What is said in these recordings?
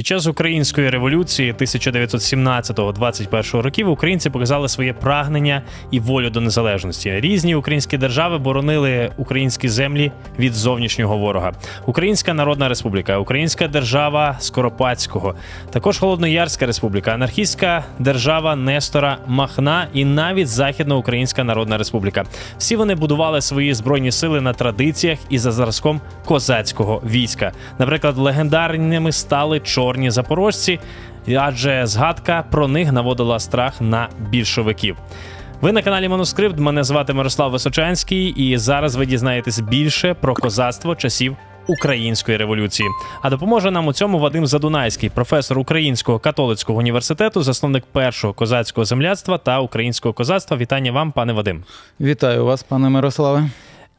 Під час української революції 1917-21 років українці показали своє прагнення і волю до незалежності. Різні українські держави боронили українські землі від зовнішнього ворога. Українська Народна Республіка, Українська держава Скоропадського, також Холодноярська Республіка, анархістська держава Нестора Махна і навіть Західноукраїнська Народна Республіка. Всі вони будували свої збройні сили на традиціях і за зразком козацького війська. Наприклад, легендарними стали чорні запорожці, адже згадка про них наводила страх на більшовиків. Ви на каналі Манускрипт. Мене звати Мирослав Височанський, і зараз ви дізнаєтесь більше про козацтво часів української революції. А допоможе нам у цьому Вадим Задунайський, професор Українського католицького університету, засновник першого козацького земляцтва та українського козацтва. Вітання вам, пане Вадим. Вітаю вас, пане Мирославе.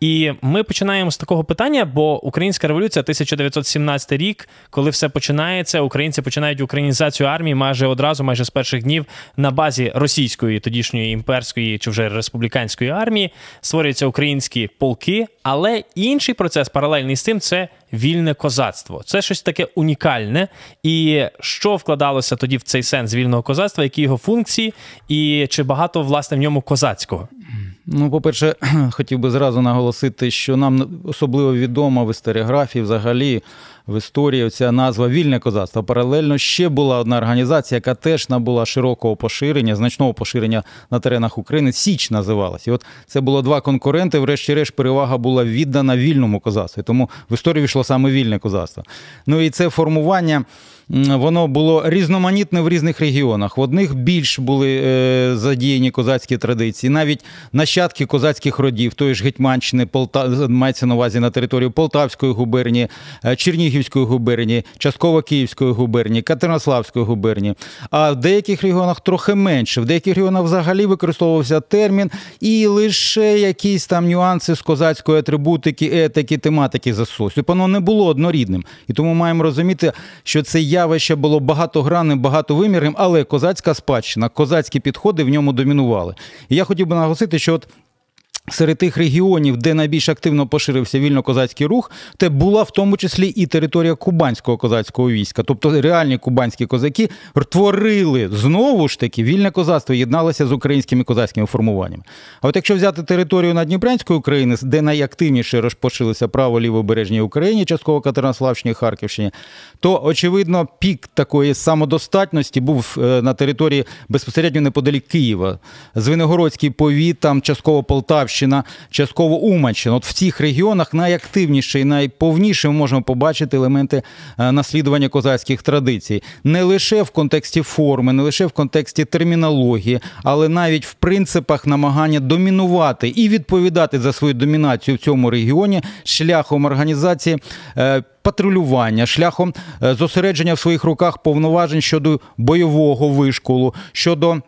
І ми починаємо з такого питання, бо українська революція 1917 рік, коли все починається, українці починають українізацію армії майже одразу, майже з перших днів на базі російської тодішньої імперської чи вже республіканської армії створюються українські полки. Але інший процес паралельний з тим це вільне козацтво. Це щось таке унікальне. І що вкладалося тоді в цей сенс вільного козацтва, які його функції, і чи багато власне в ньому козацького? Ну, по-перше, хотів би зразу наголосити, що нам особливо відомо в історіографії взагалі в історії ця назва вільне козацтво. Паралельно ще була одна організація, яка теж набула широкого поширення, значного поширення на теренах України. Січ називалась. І от це було два конкуренти. Врешті-решт, перевага була віддана вільному козацтву. Тому в історію війшло саме вільне козацтво. Ну і це формування воно було різноманітне в різних регіонах. В одних більш були е, задіяні козацькі традиції, навіть нащадки козацьких родів, тої ж Гетьманщини, Полта... мається на увазі на територію Полтавської губернії, е, Чернігівської губернії, частково Київської губернії, Катеринославської губернії. А в деяких регіонах трохи менше. В деяких регіонах взагалі використовувався термін, і лише якісь там нюанси з козацької атрибутики, етики, тематики засосують. Воно не було однорідним. І тому маємо розуміти, що це я явище було багатогранним, багатовимірним, але козацька спадщина, козацькі підходи в ньому домінували. І я хотів би наголосити, що от Серед тих регіонів, де найбільш активно поширився вільно-козацький рух, те була в тому числі і територія кубанського козацького війська. Тобто реальні кубанські козаки творили знову ж таки вільне козацтво, єдналося з українськими козацькими формуваннями. А от якщо взяти територію Надніпрянської України, де найактивніше розпошилися право лівобережній Україні, частково Катеринославщині, Харківщині, то очевидно пік такої самодостатності був е, на території безпосередньо неподалік Києва. Звенигородський повіт, там частково Полтавщина, Полтавщина, частково Уманщина. От в цих регіонах найактивніше і найповніше ми можемо побачити елементи е, наслідування козацьких традицій. Не лише в контексті форми, не лише в контексті термінології, але навіть в принципах намагання домінувати і відповідати за свою домінацію в цьому регіоні шляхом організації. Е, патрулювання, шляхом е, зосередження в своїх руках повноважень щодо бойового вишколу, щодо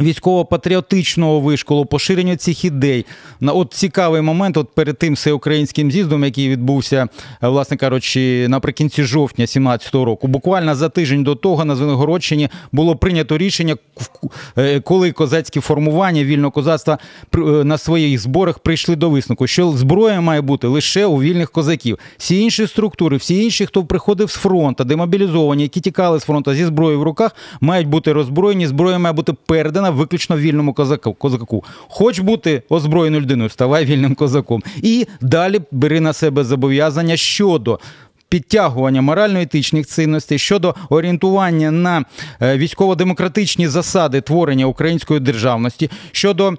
Військово-патріотичного вишколу, поширення цих ідей. На от цікавий момент, от перед тим всеукраїнським з'їздом, який відбувся, е, власне кажучи, наприкінці жовтня 2017 року. Буквально за тиждень до того на Звенигородщині було прийнято рішення, е, коли козацькі формування вільного козацтва е, на своїх зборах прийшли до висновку, що зброя має бути лише у вільних козаків. Всі інші структури, всі інші, хто приходив з фронту, демобілізовані, які тікали з фронту зі зброєю в руках, мають бути роззброєні. Зброя має бути передана людина виключно вільному козаку. козаку. Хоч бути озброєною людиною, ставай вільним козаком. І далі бери на себе зобов'язання щодо підтягування морально-етичних цінностей щодо орієнтування на е, військово-демократичні засади творення української державності, щодо,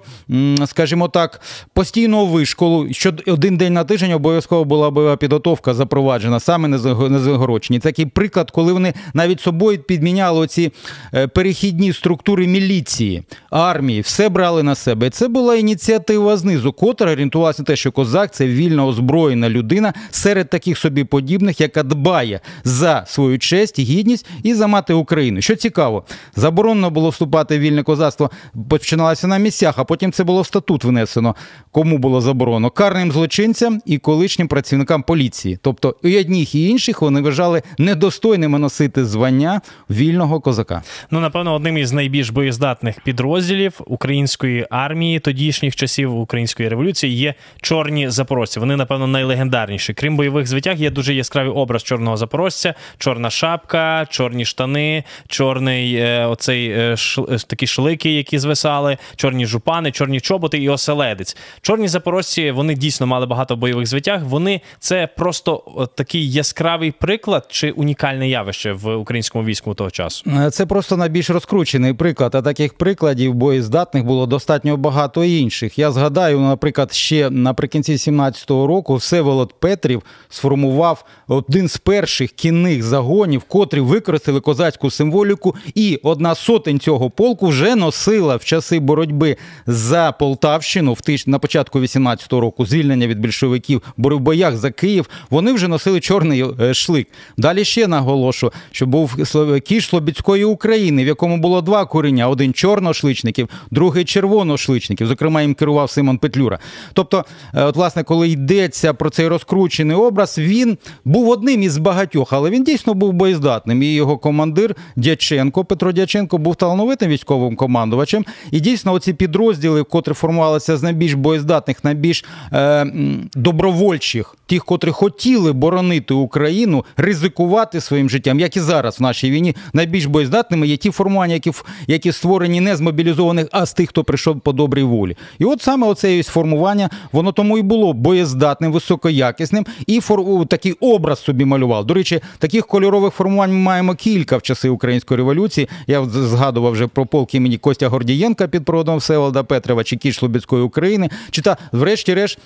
скажімо так, постійного вишколу, що один день на тиждень обов'язково була бойова підготовка запроваджена саме на Звигородщині. Такий приклад, коли вони навіть собою підміняли ці е, перехідні структури міліції, армії, все брали на себе. Це була ініціатива знизу, котра орієнтувалася на те, що козак це вільно озброєна людина серед таких собі подібних яка дбає за свою честь, гідність і за мати України. Що цікаво, заборонено було вступати в вільне козацтво, починалося на місцях, а потім це було в статут внесено. Кому було заборонено? Карним злочинцям і колишнім працівникам поліції. Тобто і одних, і інших вони вважали недостойними носити звання вільного козака. Ну напевно, одним із найбільш боєздатних підрозділів української армії тодішніх часів української революції є чорні запорожці. Вони, напевно, найлегендарніші. Крім бойових звитяг, є дуже яскраві образ чорного запорожця, чорна шапка, чорні штани, чорний е, оцей е, ш, е, такі шлики, які звисали, чорні жупани, чорні чоботи і оселедець. Чорні запорожці вони дійсно мали багато бойових звитяг. Вони це просто такий яскравий приклад чи унікальне явище в українському війську того часу. Це просто найбільш розкручений приклад. А таких прикладів боєздатних було достатньо багато інших. Я згадаю, наприклад, ще наприкінці 17-го року Всеволод Петрів сформував один з перших кінних загонів, котрі використали козацьку символіку, і одна сотень цього полку вже носила в часи боротьби за Полтавщину в тиж... на початку 18-го року звільнення від більшовиків, в боях за Київ. Вони вже носили чорний е, шлик. Далі ще наголошу, що був кіш Слобідської України, в якому було два коріння: один чорношличників, другий червоношличників. Зокрема, їм керував Симон Петлюра. Тобто, е, от, власне, коли йдеться про цей розкручений образ, він був одним із багатьох, але він дійсно був боєздатним. І його командир Дяченко, Петро Дяченко, був талановитим військовим командувачем. І дійсно, оці підрозділи, котрі формувалися з найбільш боєздатних, найбільш е, добровольчих, тих, котрі хотіли боронити Україну, ризикувати своїм життям, як і зараз в нашій війні, найбільш боєздатними є ті формування, які, які створені не з мобілізованих, а з тих, хто прийшов по добрій волі. І от саме оце формування, воно тому і було боєздатним, високоякісним, і фор... такий образ собі малював. До речі, таких кольорових формувань ми маємо кілька в часи української революції. Я згадував вже про полк імені Костя Гордієнка під проводом Всеволода Петрова чи Кіш Слобідської України, чи та, врешті-решт,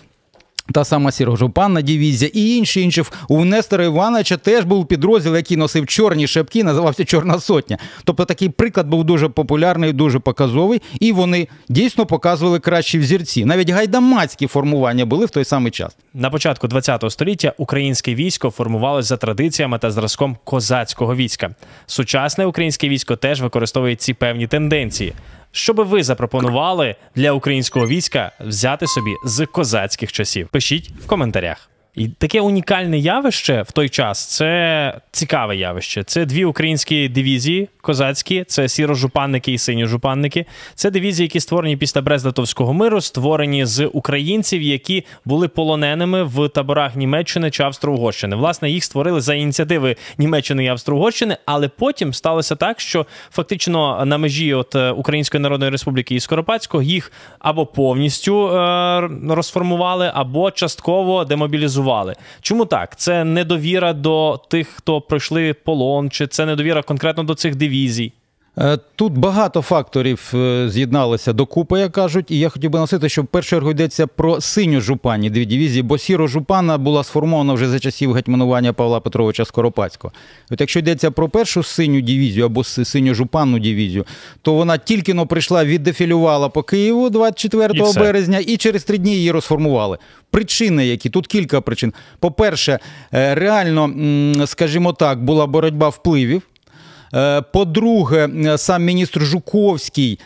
та сама Сірожупанна дивізія і інші інші. У Нестора Івановича теж був підрозділ, який носив чорні шапки, називався Чорна Сотня. Тобто такий приклад був дуже популярний, дуже показовий, і вони дійсно показували кращі взірці. Навіть гайдамацькі формування були в той самий час. На початку ХХ століття українське військо формувалось за традиціями та зразком козацького війська. Сучасне українське військо теж використовує ці певні тенденції. Що би ви запропонували для українського війська взяти собі з козацьких часів? Пишіть в коментарях. І таке унікальне явище в той час це цікаве явище. Це дві українські дивізії козацькі, це сіро-жупанники і синьо-жупанники. Це дивізії, які створені після Брест-Литовського миру, створені з українців, які були полоненими в таборах Німеччини чи Австро-Угорщини. Власне, їх створили за ініціативи Німеччини і Австро-Угорщини, але потім сталося так, що фактично на межі от е, Української Народної Республіки і Скоропадського їх або повністю е, розформували, або частково демобілізували. Чому так? Це недовіра до тих, хто пройшли полон, чи це недовіра конкретно до цих дивізій? Е, Тут багато факторів е, з'єдналися докупи, як кажуть, і я хотів би носити, що в першу чергу йдеться про синю жупані дві дивізії, бо сіро жупана була сформована вже за часів гетьманування Павла Петровича Скоропадського. От якщо йдеться про першу синю дивізію або синю жупанну дивізію, то вона тільки но прийшла, віддефілювала по Києву 24 І березня, і через три дні її розформували. Причини, які тут кілька причин. По-перше, е, реально, скажімо так, була боротьба впливів. Е, По-друге, е, сам міністр Жуковський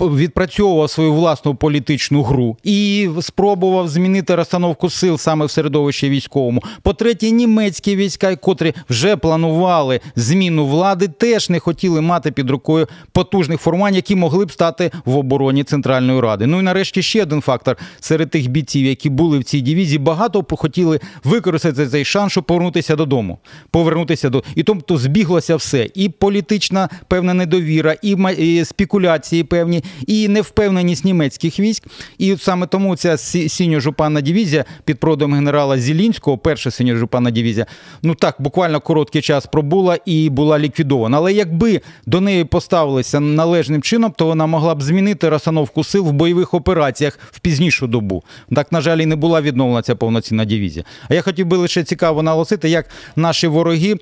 відпрацьовував свою власну політичну гру і спробував змінити розстановку сил саме в середовищі військовому. По-третє, німецькі війська, котрі вже планували зміну влади, теж не хотіли мати під рукою потужних формувань, які могли б стати в обороні Центральної Ради. Ну і нарешті ще один фактор серед тих бійців, які були в цій дивізії, багато хотіли використати цей шанс, щоб повернутися додому. Повернутися до і тобто збіглося все. І політична певна недовіра, і, спекуляції певні, і невпевненість німецьких військ. І от саме тому ця синьо-жупанна дивізія під продом генерала Зілінського, перша синьо-жупанна дивізія, ну так, буквально короткий час пробула і була ліквідована. Але якби до неї поставилися належним чином, то вона могла б змінити розстановку сил в бойових операціях в пізнішу добу. Так, на жаль, і не була відновлена ця повноцінна дивізія. А я хотів би лише цікаво наголосити, як наші вороги.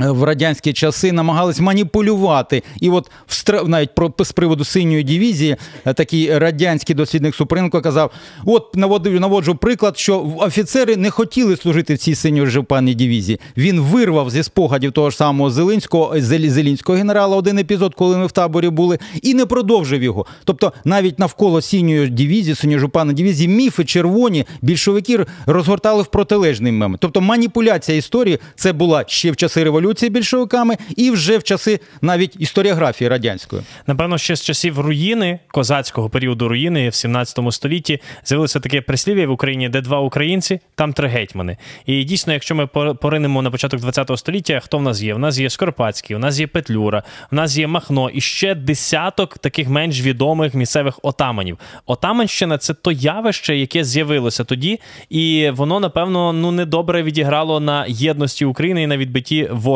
Е, В радянські часи намагались маніпулювати, і от навіть про з приводу синьої дивізії е, такий радянський дослідник Супринко казав: от наводив наводжу приклад, що офіцери не хотіли служити в цій синьо-жупанній дивізії. Він вирвав зі спогадів того ж самого Зеленського Зелінського генерала один епізод, коли ми в таборі були, і не продовжив його. Тобто, навіть навколо синьої дивізії, синьо-жупанної дивізії, міфи червоні більшовики розгортали в протилежний момент. Тобто маніпуляція історії це була ще в часи революції. Революції більшовиками, і вже в часи навіть історіографії радянської. Напевно, ще з часів руїни, козацького періоду руїни в 17 столітті з'явилося таке прислів'я в Україні, де два українці, там три гетьмани. І дійсно, якщо ми поринемо на початок 20 століття, хто в нас є? У нас є Скоропадський, у нас є Петлюра, у нас є Махно і ще десяток таких менш відомих місцевих отаманів. Отаманщина це то явище, яке з'явилося тоді, і воно, напевно, ну недобре відіграло на єдності України і на відбитті ворога.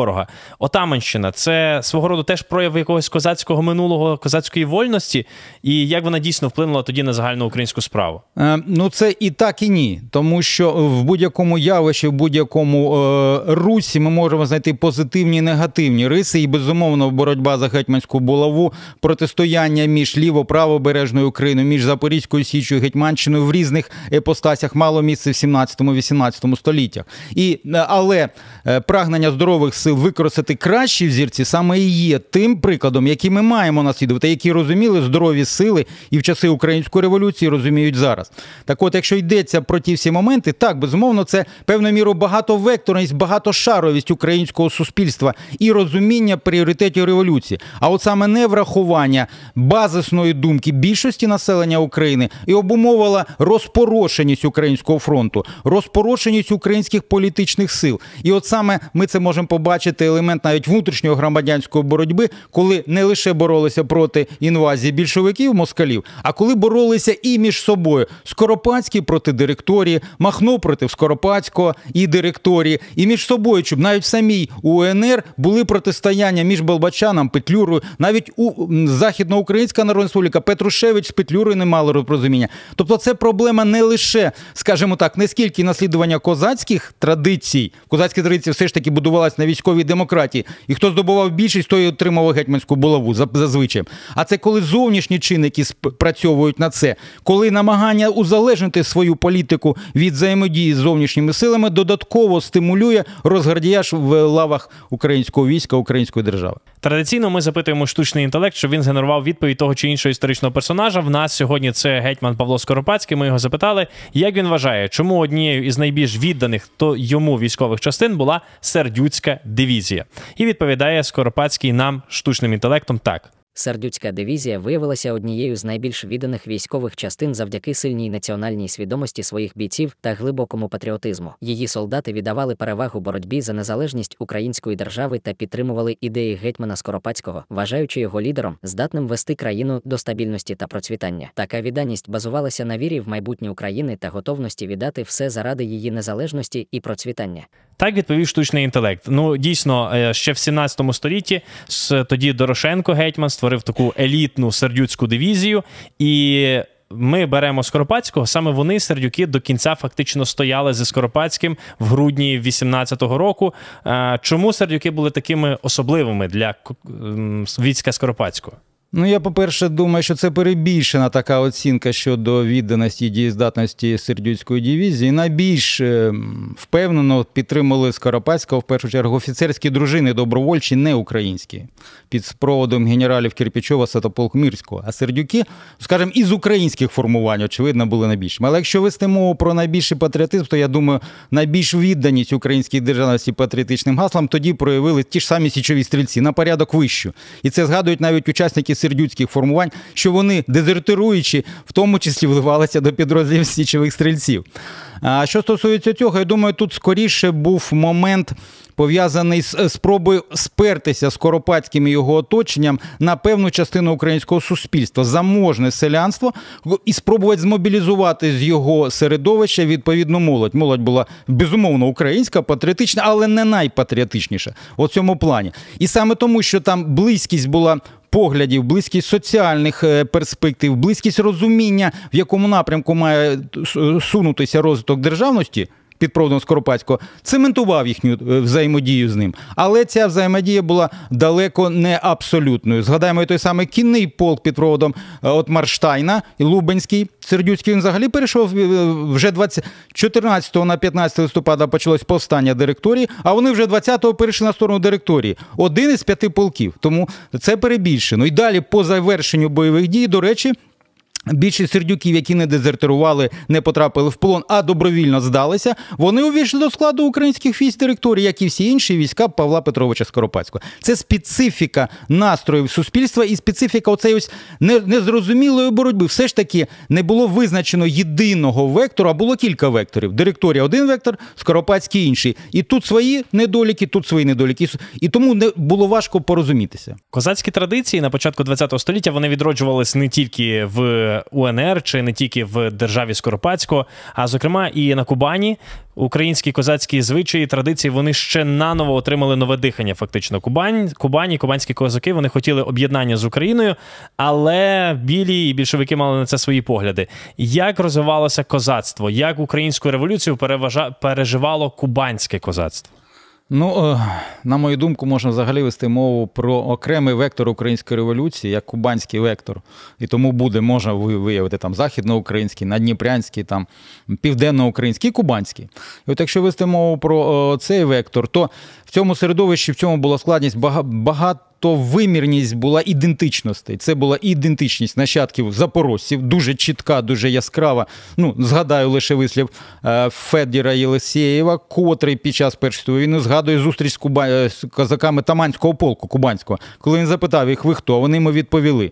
Отаманщина це свого роду теж прояв якогось козацького минулого, козацької вольності, і як вона дійсно вплинула тоді на загальну українську справу? Е, ну це і так, і ні, тому що в будь-якому явищі, в будь-якому е, русі ми можемо знайти позитивні і негативні риси, і безумовно боротьба за гетьманську булаву, протистояння між ліво-правобережною Україною, між Запорізькою Січою і Гетьманщиною в різних епостасях мало місце в 17-18 століттях. І е, але е, прагнення здорових сил використати кращі взірці саме і є тим прикладом, який ми маємо наслідувати, які розуміли здорові сили і в часи української революції розуміють зараз. Так, от, якщо йдеться про ті всі моменти, так безумовно, це певною мірою багатовекторність, багатошаровість українського суспільства і розуміння пріоритетів революції. А от саме неврахування базисної думки більшості населення України і обумовила розпорошеність українського фронту, розпорошеність українських політичних сил. І от саме ми це можемо побачити елемент навіть внутрішньої громадянської боротьби, коли не лише боролися проти інвазії більшовиків москалів, а коли боролися і між собою. Скоропадський проти директорії, Махно проти Скоропадського і директорії, і між собою, щоб навіть в самій УНР були протистояння між Болбачаном, Петлюрою, навіть у Західноукраїнська Народна Республіка Петрушевич з Петлюрою не мали розуміння. Тобто, це проблема не лише, скажімо так, не скільки наслідування козацьких традицій, козацькі традиції все ж таки будувалися на військовій демократії, і хто здобував більшість, той отримав гетьманську булаву зазвичай. А це коли зовнішні чинники спрацьовують на це, коли намагання узалежнити свою політику від взаємодії з зовнішніми силами додатково стимулює розгардіяж в лавах українського війська, української держави. Традиційно ми запитуємо штучний інтелект, щоб він згенерував відповідь того чи іншого історичного персонажа. В нас сьогодні це гетьман Павло Скоропадський. Ми його запитали, як він вважає, чому однією із найбільш відданих то йому військових частин була сердюцька дивізія, і відповідає Скоропадський нам штучним інтелектом так. Сердюцька дивізія виявилася однією з найбільш відданих військових частин завдяки сильній національній свідомості своїх бійців та глибокому патріотизму. Її солдати віддавали перевагу боротьбі за незалежність української держави та підтримували ідеї гетьмана Скоропадського, вважаючи його лідером, здатним вести країну до стабільності та процвітання. Така відданість базувалася на вірі в майбутнє України та готовності віддати все заради її незалежності і процвітання. Так відповів штучний інтелект. Ну дійсно, е, ще в 17 столітті тоді Дорошенко гетьман створив таку елітну сердюцьку дивізію, і ми беремо Скоропадського. Саме вони сердюки до кінця фактично стояли зі Скоропадським в грудні 18-го року. Е, чому сердюки були такими особливими для війська Скоропадського? Ну, я, по-перше, думаю, що це перебільшена така оцінка щодо відданості і дієздатності сердюцької дивізії. Найбільш е, впевнено підтримали Скоропадського, в першу чергу, офіцерські дружини добровольчі, не українські, під спроводом генералів Кирпічова, Святополк Мірського. А сердюки, скажімо, із українських формувань, очевидно, були найбільшими. Але якщо вести мову про найбільший патріотизм, то я думаю, найбільш відданість українській державності патріотичним гаслам тоді проявили ті ж самі січові стрільці на порядок вищу. І це згадують навіть учасники сердюцьких формувань, що вони дезертируючи, в тому числі вливалися до підрозділів січових стрільців. А що стосується цього, я думаю, тут скоріше був момент. Пов'язаний з спробою спертися з Скоропадським і його оточенням на певну частину українського суспільства, заможне селянство, і спробувати змобілізувати з його середовища відповідну молодь. Молодь була безумовно українська, патріотична, але не найпатріотичніша у цьому плані. І саме тому, що там близькість була поглядів, близькість соціальних е, перспектив, близькість розуміння, в якому напрямку має сунутися розвиток державності під проводом Скоропадського, цементував їхню е, взаємодію з ним. Але ця взаємодія була далеко не абсолютною. Згадаємо той самий кінний полк під проводом е, от Марштайна Лубенський. Сердюцький він взагалі перейшов е, вже 20, 14 на 15 листопада почалось повстання директорії, а вони вже 20-го перейшли на сторону директорії. Один із п'яти полків. Тому це перебільшено. І далі, по завершенню бойових дій, до речі. Більшість сердюків, які не дезертирували, не потрапили в полон, а добровільно здалися, вони увійшли до складу українських військ директорії, як і всі інші війська Павла Петровича Скоропадського. Це специфіка настроїв суспільства і специфіка оцеї ось незрозумілої боротьби. Все ж таки не було визначено єдиного вектору, а було кілька векторів. Директорія один вектор, Скоропадський інший. І тут свої недоліки, тут свої недоліки. І тому не було важко порозумітися. Козацькі традиції на початку ХХ століття вони відроджувались не тільки в УНР чи не тільки в державі Скоропадського, а зокрема і на Кубані. Українські козацькі звичаї, традиції вони ще наново отримали нове дихання. Фактично, Кубань, Кубані, кубанські козаки вони хотіли об'єднання з Україною, але білі і більшовики мали на це свої погляди. Як розвивалося козацтво? Як українську революцію переважа... переживало кубанське козацтво? Ну, е, на мою думку, можна взагалі вести мову про окремий вектор української революції, як кубанський вектор. І тому буде, можна виявити там західноукраїнський, надніпрянський, там південноукраїнський і кубанський. І от якщо вести мову про е, цей вектор, то в цьому середовищі в цьому була складність багато. То вимірність була ідентичностей. Це була ідентичність нащадків запорожців, дуже чітка, дуже яскрава. Ну, згадаю лише вислів е, Федіра Єлисєєва, котрий під час першої війни згадує зустріч з, Куба... з козаками Таманського полку Кубанського. Коли він запитав їх, ви хто? Вони йому відповіли.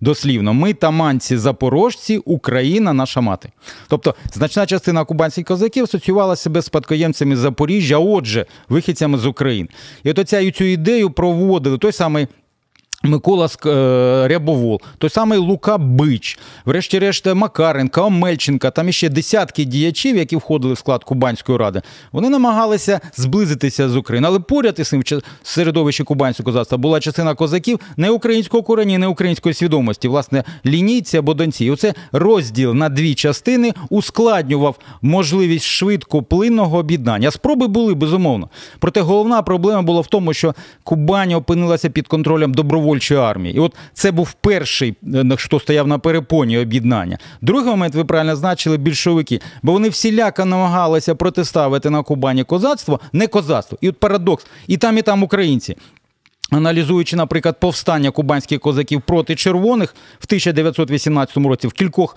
Дослівно, ми таманці запорожці, Україна наша мати. Тобто значна частина кубанських козаків асоціювала себе спадкоємцями Запоріжжя, отже, вихідцями з України. І от оця цю ідею проводили той самий. Микола е, Рябовол, той самий Лука Бич, врешті-решт Макаренка, Омельченка, там іще десятки діячів, які входили в склад Кубанської ради, вони намагалися зблизитися з Україною. Але поряд із цим середовищі кубанського козацтва була частина козаків не українського корені, не української свідомості, власне, лінійці або донці. І оце розділ на дві частини ускладнював можливість швидко плинного об'єднання. Спроби були безумовно. Проте головна проблема була в тому, що Кубань опинилася під контролем добровольчої армії. І от це був перший, е, хто стояв на перепоні об'єднання. Другий момент, ви правильно значили, більшовики, бо вони всіляко намагалися протиставити на Кубані козацтво, не козацтво. І от парадокс, і там, і там українці. Аналізуючи, наприклад, повстання кубанських козаків проти червоних в 1918 році в кількох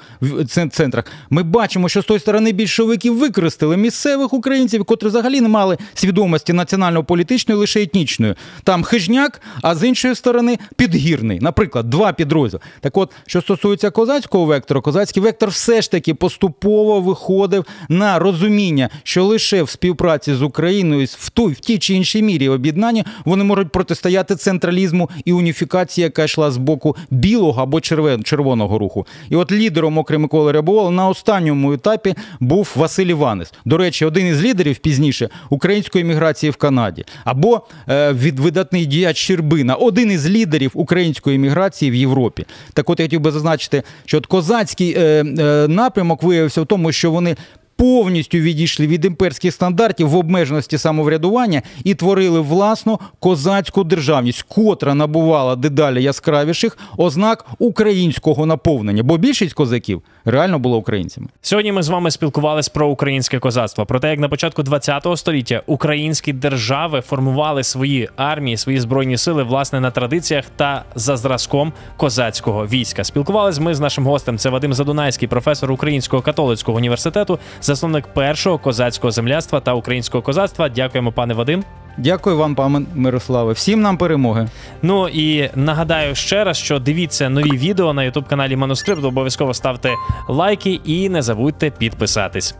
центрах, ми бачимо, що з тої сторони більшовики використали місцевих українців, котрі взагалі не мали свідомості національно-політичної, лише етнічної. Там хижняк, а з іншої сторони підгірний. Наприклад, два підрозділи. Так от, що стосується козацького вектора, козацький вектор все ж таки поступово виходив на розуміння, що лише в співпраці з Україною в той в тій чи іншій мірі об'єднання вони можуть протистояти централізму і уніфікації, яка йшла з боку білого або червоного руху. І от лідером, окрім Миколи Рябовола, на останньому етапі був Василь Іванес. До речі, один із лідерів пізніше української міграції в Канаді, або е, від видатний діяч Щербина, один із лідерів української міграції в Європі. Так от я хотів би зазначити, що от козацький е, е, напрямок виявився в тому, що вони. Повністю відійшли від імперських стандартів в обмеженості самоврядування і творили власну козацьку державність, котра набувала дедалі яскравіших ознак українського наповнення, бо більшість козаків реально була українцями. Сьогодні ми з вами спілкувалися про українське козацтво, про те, як на початку ХХ століття українські держави формували свої армії, свої збройні сили власне на традиціях та за зразком козацького війська. Спілкувались ми з нашим гостем. Це Вадим Задунайський, професор Українського католицького університету, засновник першого козацького земляства та українського козацтва. Дякуємо, пане Вадим. Дякую вам, пане Мирославе. Всім нам перемоги. Ну і нагадаю ще раз, що дивіться нові відео на ютуб каналі Манускрипт. Обов'язково ставте лайки і не забудьте підписатись.